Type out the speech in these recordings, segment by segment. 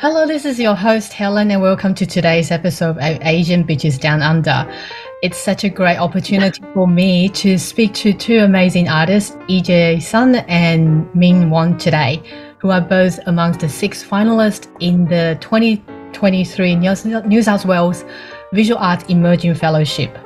Hello, this is your host Helen, and welcome to today's episode of Asian Bitches Down Under. It's such a great opportunity for me to speak to two amazing artists, EJ Son and Min Wong today, who are both amongst the six finalists in the 2023 New South Wales Visual Arts Emerging Fellowship.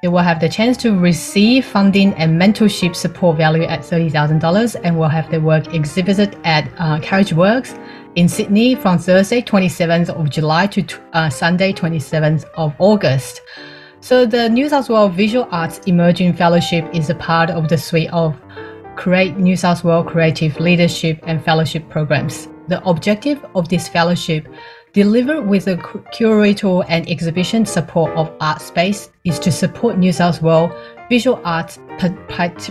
They will have the chance to receive funding and mentorship support value at $30,000 and will have their work exhibited at uh, Carriageworks in Sydney from Thursday 27th of July to uh, Sunday 27th of August. So the New South Wales Visual Arts Emerging Fellowship is a part of the suite of Create New South Wales Creative Leadership and Fellowship programs. The objective of this fellowship delivered with the curatorial and exhibition support of Artspace is to support New South Wales visual arts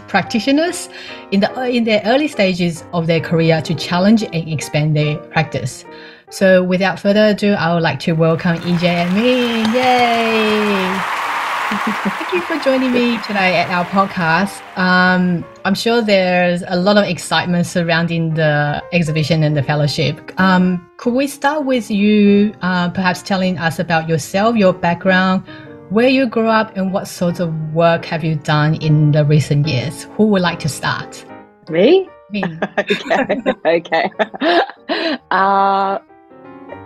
practitioners in the in their early stages of their career to challenge and expand their practice. So without further ado, I would like to welcome EJ and Min. Yay! Thank you for joining me today at our podcast. Um, I'm sure there's a lot of excitement surrounding the exhibition and the fellowship. Um, could we start with you uh, perhaps telling us about yourself, your background, where you grew up, and what sorts of work have you done in the recent years? Who would like to start? Me? Me. okay. okay. Uh,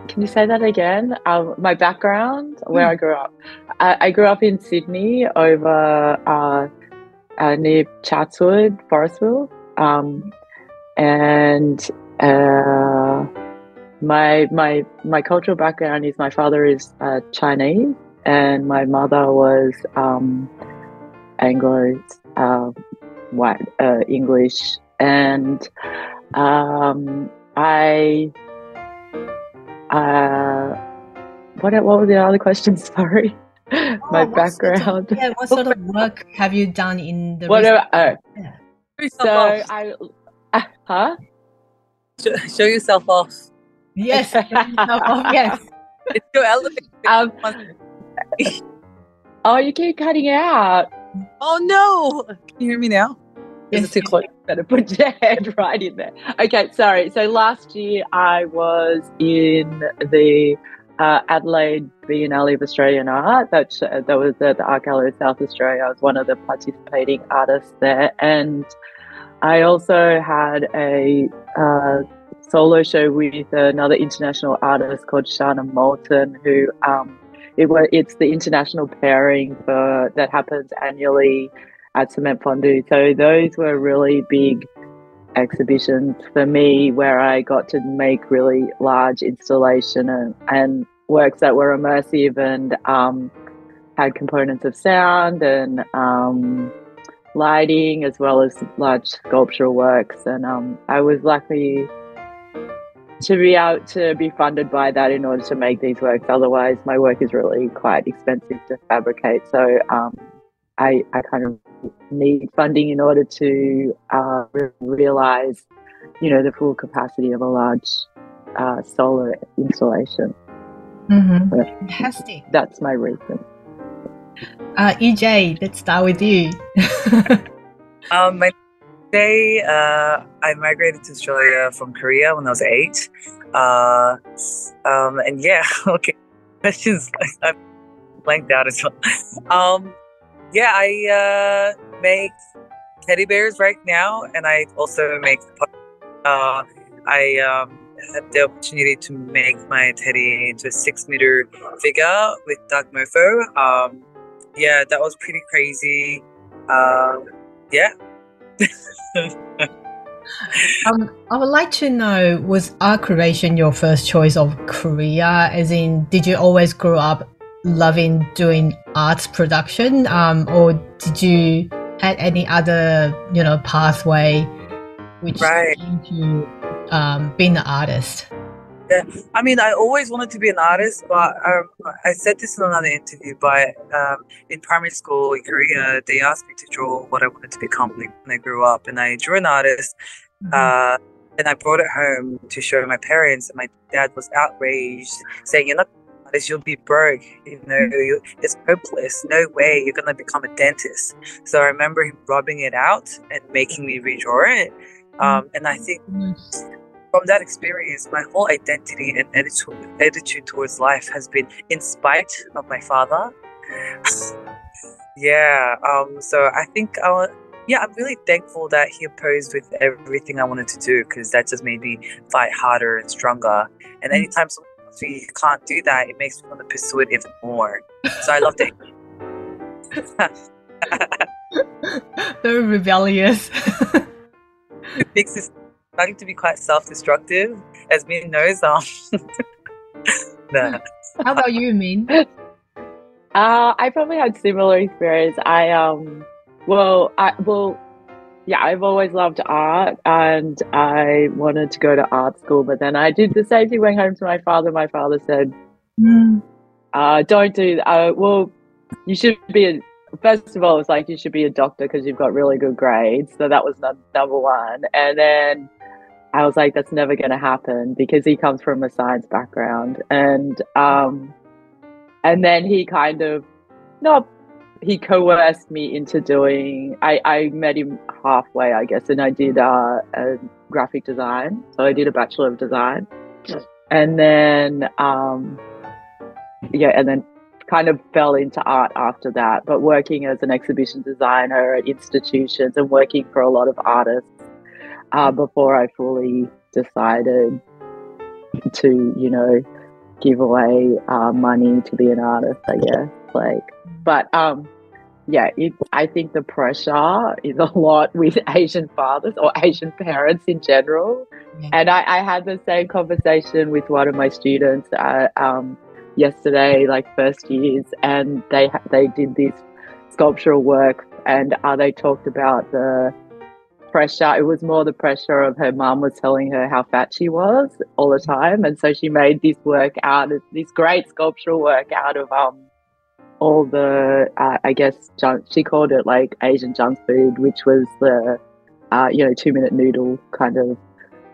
can you say that again? Um, my background, where mm. I grew up. I, I, grew up in Sydney over uh, uh, near Chatswood, Forestville. Um, and uh, my my my cultural background is my father is uh, Chinese and my mother was um, Anglo uh, white uh, English and um, I uh, what what were the other questions? Sorry, oh, my background. Sort of, yeah, what sort of work have you done in the? Whatever. Oh, yeah. so I, uh, huh? Show yourself off. Yes, yourself off, yes. It's your elevator. Um, oh, you keep cutting out. Oh no! Can you hear me now? Is too close? Better put your head right in there. Okay, sorry. So last year I was in the uh, Adelaide Biennale of Australian Art. That that was at the Art Gallery of South Australia. I was one of the participating artists there, and I also had a uh, solo show with another international artist called Shana Moulton, who um, it it's the international pairing for that happens annually at Cement Fondu. So those were really big exhibitions for me where I got to make really large installation and, and works that were immersive and um, had components of sound and um, lighting as well as large sculptural works. And um, I was lucky to be able to be funded by that in order to make these works. Otherwise, my work is really quite expensive to fabricate. So um, I, I kind of need funding in order to uh, realize, you know, the full capacity of a large uh, solar installation. Mm-hmm. Fantastic. That's my reason. Uh, EJ, let's start with you. um, my uh, I migrated to Australia from Korea when I was eight. Uh, um, and yeah, okay, questions. I blanked out as well. Um, yeah, I uh, make teddy bears right now, and I also make. Uh, I um, had the opportunity to make my teddy into a six meter figure with Dark Mofo. Um, yeah, that was pretty crazy. Uh, yeah. um, I would like to know was art creation your first choice of career? As in, did you always grow up loving doing arts production, um, or did you had any other you know pathway which right. to um, being an artist? Yeah, I mean, I always wanted to be an artist, but um, I said this in another interview. But um, in primary school in Korea, they asked me to draw what I wanted to become when I grew up, and I drew an artist. Mm-hmm. Uh, and I brought it home to show my parents, and my dad was outraged, saying, "You're not an artist, you'll be broke. You know, it's hopeless. No way you're gonna become a dentist." So I remember him rubbing it out and making me redraw it. Mm-hmm. Um, and I think from that experience, my whole identity and attitude, attitude towards life has been in spite of my father. yeah. Um. So I think I. Yeah, I'm really thankful that he opposed with everything I wanted to do because that just made me fight harder and stronger. And mm. anytime someone can't do that, it makes me want to pursue it even more. So I loved it. Very rebellious. it makes it starting to be quite self-destructive, as Min knows. Um, nah. How about you, Min? Uh, I probably had similar experience. I um, well, I well, yeah, I've always loved art, and I wanted to go to art school, but then I did the same thing. Went home to my father. My father said, mm. uh, "Don't do that. Uh, well, you should be a first of all, it's like you should be a doctor because you've got really good grades. So that was number one. And then I was like, that's never going to happen because he comes from a science background. And, um, and then he kind of, no, he coerced me into doing, I, I met him halfway, I guess, and I did uh, a graphic design. So I did a Bachelor of Design. And then, um, yeah, and then kind of fell into art after that, but working as an exhibition designer at institutions and working for a lot of artists uh, before I fully decided to, you know, give away uh, money to be an artist, I guess. Like, but um, yeah, it, I think the pressure is a lot with Asian fathers or Asian parents in general. Yeah. And I, I, had the same conversation with one of my students. Uh, um, yesterday, like first years, and they they did this sculptural work, and uh, they talked about the pressure. It was more the pressure of her mum was telling her how fat she was all the time, and so she made this work out this great sculptural work out of um all the uh, I guess junk. She called it like Asian junk food, which was the uh, you know two minute noodle kind of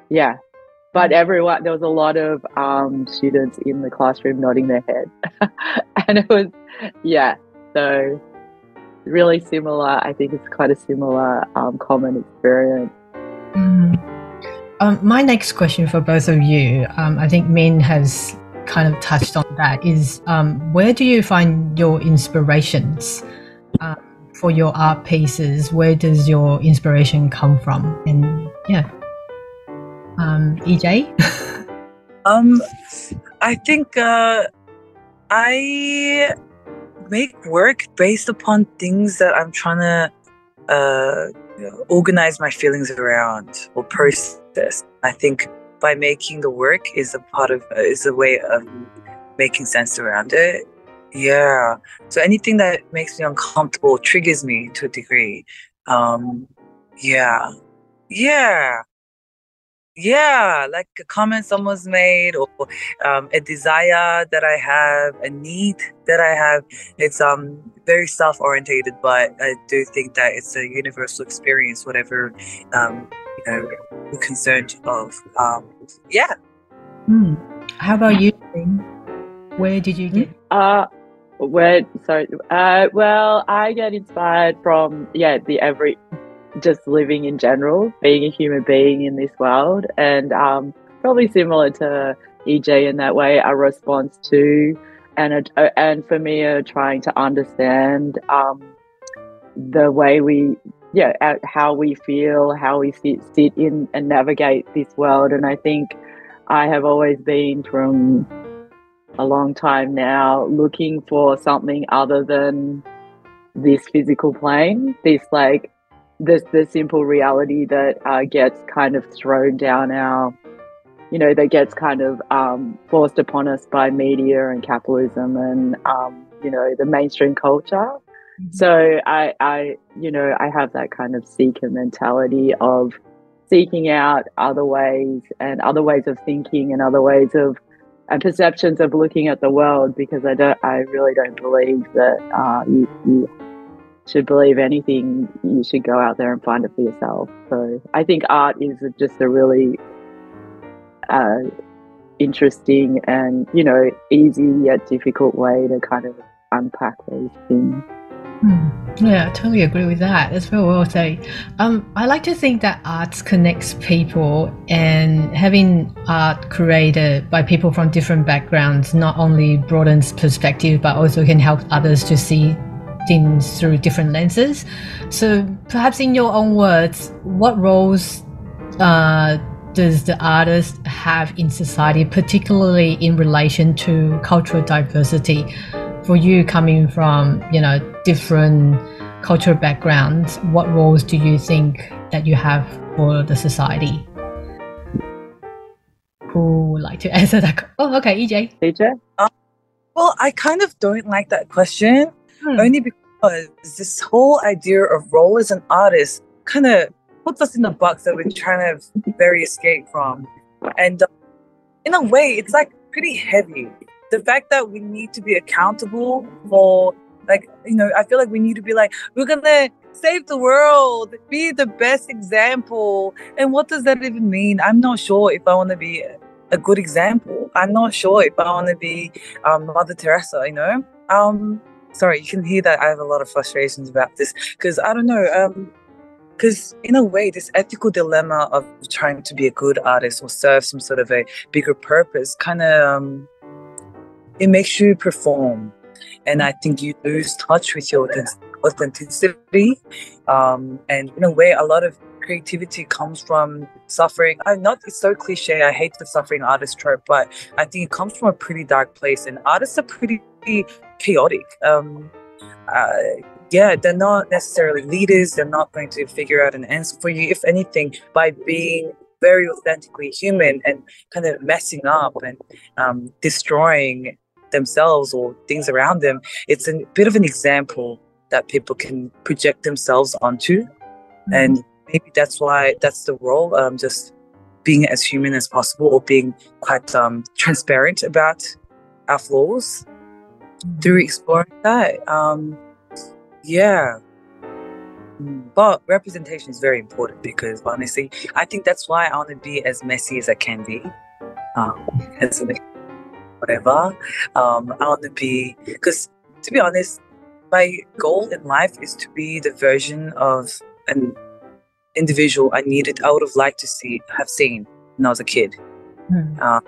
yeah but everyone there was a lot of um, students in the classroom nodding their head and it was yeah so really similar. I think it's quite a similar um, common experience. Mm. um, my next question for both of you um, i think min has kind of touched on that is um, where do you find your inspirations um, for your art pieces? Where does your inspiration come from? And yeah. Um, EJ? um, I think uh, I make work based upon things that I'm trying to uh, organize my feelings around or process. I think by making the work is a part of is a way of making sense around it. Yeah. So anything that makes me uncomfortable triggers me to a degree. Um, yeah. Yeah yeah like a comment someone's made or um, a desire that i have a need that i have it's um very self-orientated but i do think that it's a universal experience whatever um you know you're concerned of um yeah. Hmm. how about you where did you get uh where sorry uh well i get inspired from yeah the every just living in general, being a human being in this world, and um, probably similar to EJ in that way, a response to and a, and for me, trying to understand um, the way we, yeah, how we feel, how we sit, sit in and navigate this world, and I think I have always been from a long time now looking for something other than this physical plane, this like the the simple reality that uh, gets kind of thrown down our, you know, that gets kind of um, forced upon us by media and capitalism and um, you know the mainstream culture. Mm-hmm. So I, I, you know, I have that kind of seeker mentality of seeking out other ways and other ways of thinking and other ways of and perceptions of looking at the world because I don't, I really don't believe that uh, you, you should believe anything, you should go out there and find it for yourself. So I think art is just a really uh, interesting and, you know, easy yet difficult way to kind of unpack those things. Hmm. Yeah, I totally agree with that. That's very well said. Um, I like to think that arts connects people, and having art created by people from different backgrounds not only broadens perspective, but also can help others to see things through different lenses. So, perhaps in your own words, what roles uh, does the artist have in society, particularly in relation to cultural diversity? For you, coming from you know different cultural backgrounds, what roles do you think that you have for the society? Who would like to answer that? Oh, okay, EJ. EJ? Uh, well, I kind of don't like that question, hmm. only because this whole idea of role as an artist kind of puts us in a box that we're trying to very escape from. And uh, in a way, it's like pretty heavy. The fact that we need to be accountable for, like, you know, I feel like we need to be like, we're gonna save the world, be the best example. And what does that even mean? I'm not sure if I want to be a good example. I'm not sure if I want to be um, Mother Teresa, you know? Um, sorry, you can hear that I have a lot of frustrations about this because I don't know. Um, because in a way this ethical dilemma of trying to be a good artist or serve some sort of a bigger purpose kind of um, it makes you perform and i think you lose touch with your authenticity um, and in a way a lot of creativity comes from suffering i'm not it's so cliche i hate the suffering artist trope but i think it comes from a pretty dark place and artists are pretty chaotic um, uh, yeah, they're not necessarily leaders. They're not going to figure out an answer for you. If anything, by being very authentically human and kind of messing up and um, destroying themselves or things around them, it's a bit of an example that people can project themselves onto. Mm-hmm. And maybe that's why that's the role, um, just being as human as possible or being quite um, transparent about our flaws. Through exploring that. Um, yeah. But representation is very important because honestly, I think that's why I want to be as messy as I can be. Um, as whatever. Um, I want to be, because to be honest, my goal in life is to be the version of an individual I needed, I would have liked to see, have seen when I was a kid. Mm. Um,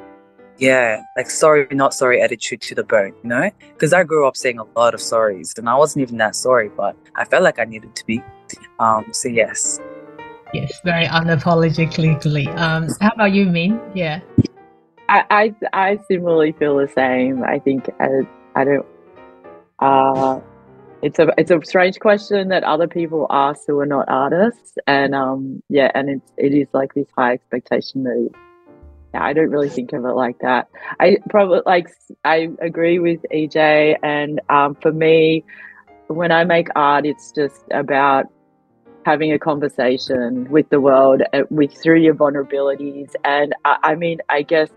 yeah, like sorry, not sorry attitude to the bone, you know? Because I grew up saying a lot of sorries and I wasn't even that sorry, but I felt like I needed to be. Um, so yes. Yes, very unapologetically. Um, how about you, Min? Yeah. I, I, I similarly feel the same. I think I, uh, I don't. Uh, it's a it's a strange question that other people ask who are not artists, and um, yeah, and it's it is like this high expectation that yeah, I don't really think of it like that. I probably like I agree with EJ, and um, for me, when I make art, it's just about having a conversation with the world uh, with through your vulnerabilities. And I, I mean, I guess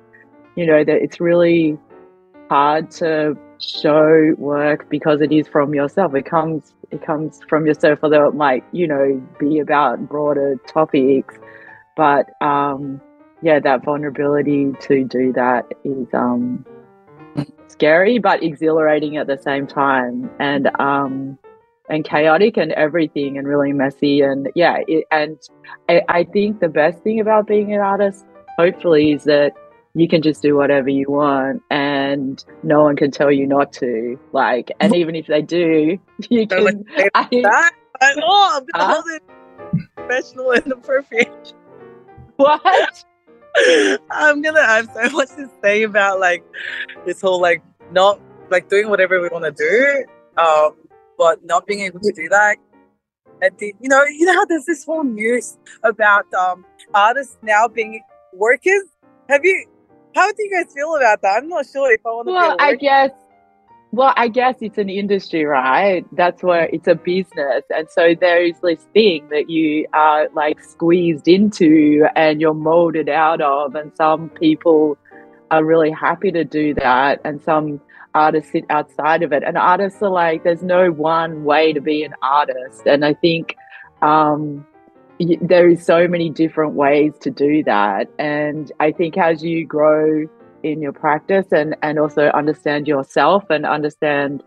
you know that it's really hard to show work because it is from yourself. It comes it comes from yourself, although it might you know be about broader topics, but um yeah, that vulnerability to do that is um, scary but exhilarating at the same time, and um, and chaotic and everything, and really messy, and yeah, it, and I, I think the best thing about being an artist, hopefully, is that you can just do whatever you want and no one can tell you not to like and even if they do you can I, that. I know I'm uh, professional and appropriate. What I'm gonna have so much to say about like this whole like not like doing whatever we want to do, um, but not being able to do that. And the, you know, you know how there's this whole news about um, artists now being workers. Have you? How do you guys feel about that? I'm not sure if I want to. Well, I guess well, I guess it's an industry, right? That's where it's a business. And so there is this thing that you are like squeezed into and you're molded out of. And some people are really happy to do that. And some artists sit outside of it. And artists are like, there's no one way to be an artist. And I think um, there is so many different ways to do that. And I think as you grow in your practice and and also understand yourself and understand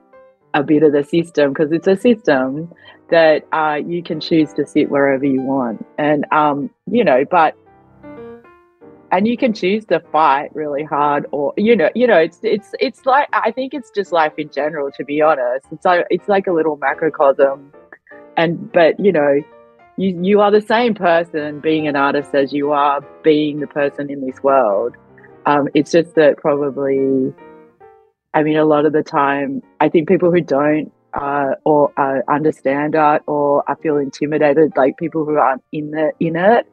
a bit of the system because it's a system that uh, you can choose to sit wherever you want, and um, you know, but and you can choose to fight really hard or you know you know it's it's it's like i think it's just life in general to be honest. It's like it's like a little macrocosm. And but you know you you are the same person being an artist as you are being the person in this world um, it's just that probably i mean a lot of the time i think people who don't uh, or uh, understand art or I feel intimidated like people who aren't in the in it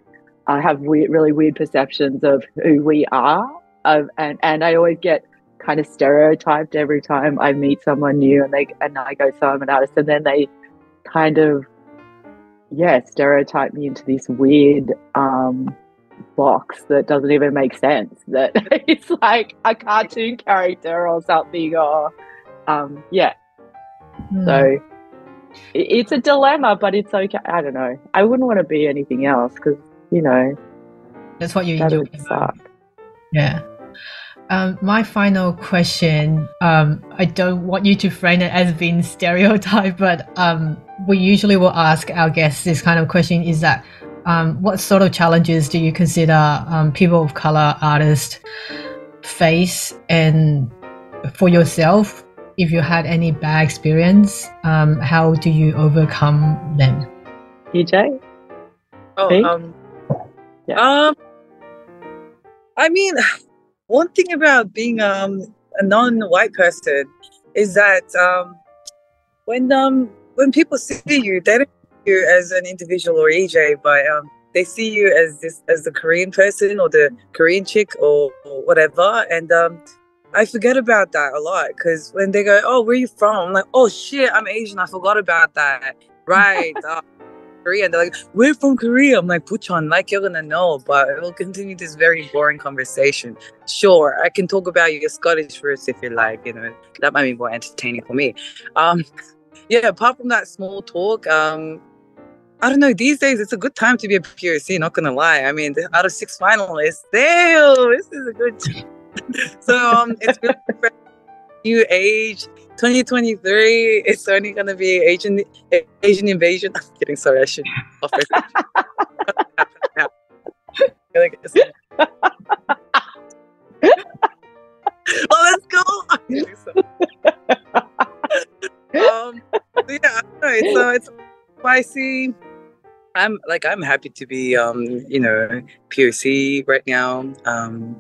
I have weird, really weird perceptions of who we are. And, and I always get kind of stereotyped every time I meet someone new and they and I go, so I'm an artist. And then they kind of, yeah, stereotype me into this weird um, box that doesn't even make sense. That it's like a cartoon character or something, or um, yeah. Mm. So it's a dilemma, but it's okay. I don't know. I wouldn't want to be anything else because you know, that's what you enjoy. Yeah. Um, my final question, um, I don't want you to frame it as being stereotype, but um, we usually will ask our guests this kind of question is that um, what sort of challenges do you consider um, people of color artists face? And for yourself if you had any bad experience um, how do you overcome them? EJ oh um yeah. Um, I mean, one thing about being um, a non-white person is that um, when um, when people see you, they don't see you as an individual or EJ, but um, they see you as this as the Korean person or the Korean chick or, or whatever, and um, I forget about that a lot because when they go, "Oh, where are you from?" I'm like, "Oh shit, I'm Asian. I forgot about that." Right. uh, Korea. They're like, we're from Korea. I'm like, Puchon, like you're gonna know, but we'll continue this very boring conversation. Sure, I can talk about your Scottish roots if you like, you know, that might be more entertaining for me. Um, yeah, apart from that small talk, um, I don't know, these days it's a good time to be a POC, not gonna lie. I mean, out of six finalists, damn, this is a good so um it's really new age 2023 it's only going to be asian asian invasion. I'm kidding sorry i should offer oh let's go! Um yeah so it's spicy i'm like i'm happy to be um you know poc right now um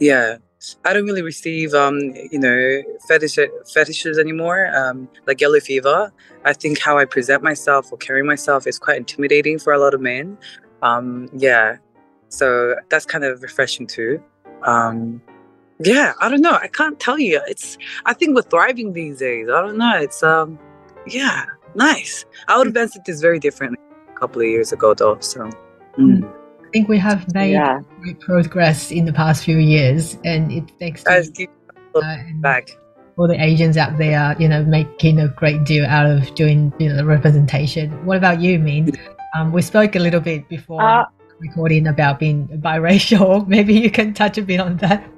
yeah I don't really receive, um, you know, fetish fetishes anymore, um, like yellow fever. I think how I present myself or carry myself is quite intimidating for a lot of men. Um, yeah, so that's kind of refreshing too. Um, yeah, I don't know. I can't tell you. It's. I think we're thriving these days. I don't know. It's um, yeah, nice. I would have answered this very differently a couple of years ago, though. So. Mm. I think we have made yeah. great progress in the past few years, and it thanks to uh, back. all the Asians out there, you know, making a great deal out of doing you know the representation. What about you, Min? Um, we spoke a little bit before uh, recording about being biracial. Maybe you can touch a bit on that.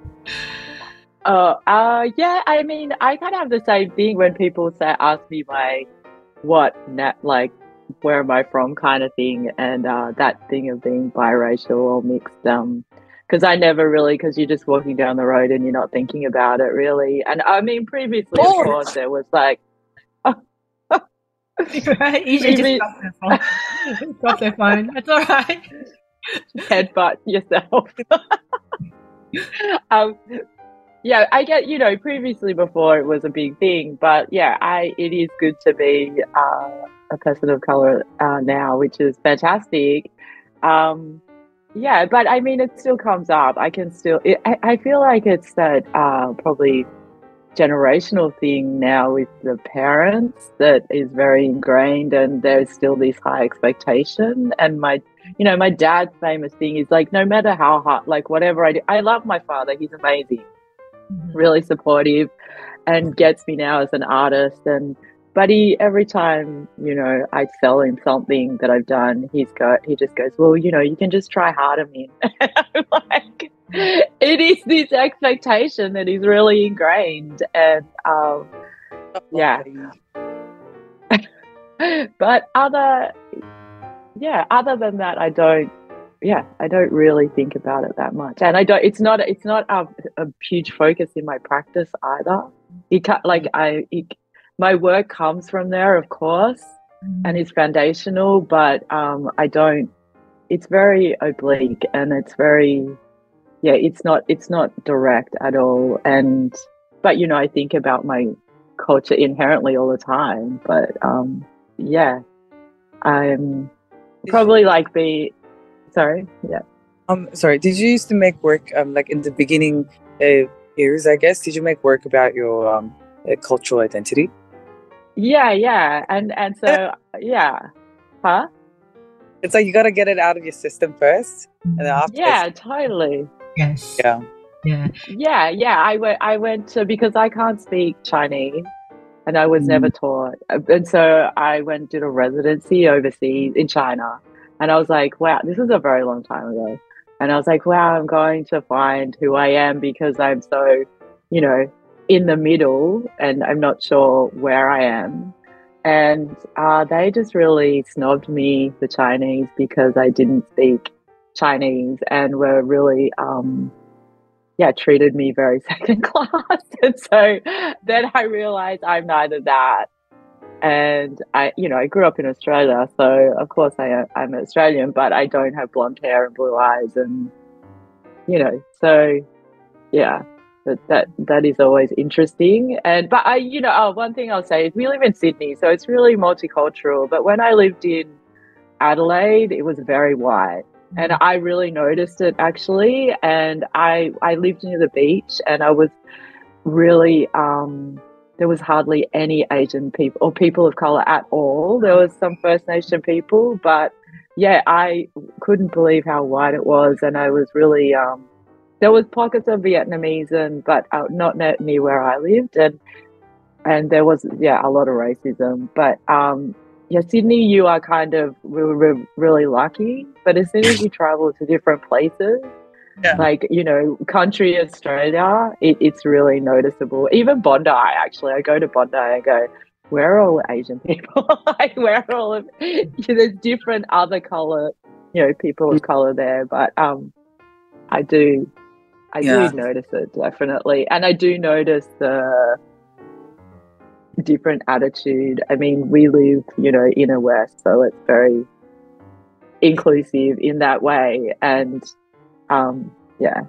Uh, uh, yeah. I mean, I kind of have the same thing when people say, ask me my what net like where am I from kind of thing, and uh, that thing of being biracial or mixed. Um, because I never really, because you're just walking down the road and you're not thinking about it really. And I mean, previously, of course, there was like. right? You should just drop their their phone. That's all right. Headbutt yourself. um, yeah, I get, you know, previously before it was a big thing, but yeah, I it is good to be uh, a person of color uh, now, which is fantastic. Um, yeah, but I mean, it still comes up. I can still, it, I, I feel like it's that uh, probably generational thing now with the parents that is very ingrained, and there's still this high expectation. And my, you know, my dad's famous thing is like, no matter how hard, like whatever I do, I love my father. He's amazing. Really supportive and gets me now as an artist and but he every time you know I sell him something that I've done, he's got he just goes, well, you know, you can just try harder, man. like, it is this expectation that is really ingrained, and um, yeah. but other, yeah, other than that, I don't. Yeah, I don't really think about it that much, and I don't. It's not. It's not a, a huge focus in my practice either. It can, like I. It, my work comes from there, of course, mm-hmm. and it's foundational. But um, I don't. It's very oblique, and it's very. Yeah, it's not. It's not direct at all, and but you know, I think about my culture inherently all the time. But um, yeah, I'm probably like be sorry, yeah. Um, sorry. Did you used to make work um like in the beginning uh, years? I guess did you make work about your um uh, cultural identity? Yeah, yeah, and and so yeah, huh? It's like you got to get it out of your system first, and then after. Yeah, totally. Yes. Yeah. Yeah. Yeah, yeah. I went. I went to because I can't speak Chinese, and I was mm. never taught. And so I went did a residency overseas in China, and I was like, wow, this is a very long time ago. And I was like, wow, I'm going to find who I am because I'm so, you know, in the middle, and I'm not sure where I am. And uh, they just really snobbed me, the Chinese, because I didn't speak Chinese and were really um, yeah, treated me very second class. and so then I realized I'm neither that. And I, you know, I grew up in Australia, so of course I, I'm Australian, but I don't have blonde hair and blue eyes, and you know, so yeah, that that that is always interesting. And but I, you know, oh, one thing I'll say is we live in Sydney, so it's really multicultural. But when I lived in Adelaide, it was very white and I really noticed it actually. And I I lived near the beach, and I was really um, there was hardly any Asian people or people of color at all. There was some First Nation people, but yeah, I couldn't believe how white it was, and I was really um, there was pockets of Vietnamese, and but uh, not near where I lived, and and there was yeah a lot of racism, but um, yeah, Sydney, you are kind of we were really lucky. But as soon as you travel to different places, yeah. like you know, country Australia, it, it's really noticeable. Even Bondi, actually, I go to Bondi and go, where are all Asian people? like, where are all of? you there's different other color, you know, people of color there, but um, I do, I yeah. do notice it definitely, and I do notice the different attitude. I mean, we live, you know, in a West, so it's very inclusive in that way. And um, yeah.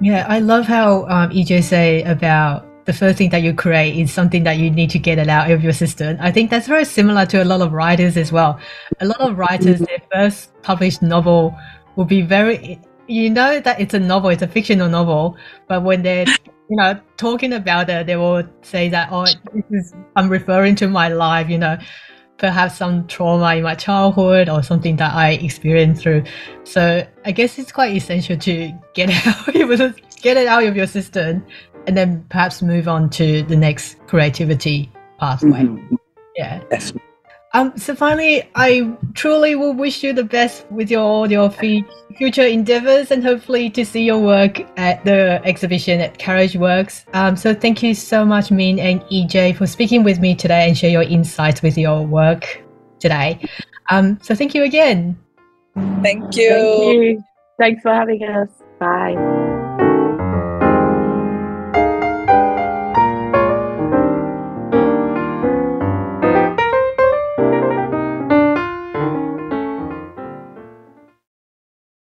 Yeah, I love how um, EJ say about the first thing that you create is something that you need to get it out of your system. I think that's very similar to a lot of writers as well. A lot of writers, mm-hmm. their first published novel will be very, you know, that it's a novel, it's a fictional novel, but when they're you know, talking about it, they will say that, oh, this is, I'm referring to my life, you know, perhaps some trauma in my childhood or something that I experienced through. So I guess it's quite essential to get it out, get it out of your system and then perhaps move on to the next creativity pathway. Mm-hmm. Yeah. Yes. Um, so finally, I truly will wish you the best with your your future endeavors and hopefully to see your work at the exhibition at Carriageworks. Um, so thank you so much, Min and EJ, for speaking with me today and share your insights with your work today. Um, so thank you again. Thank you. Thank you. Thanks for having us. Bye.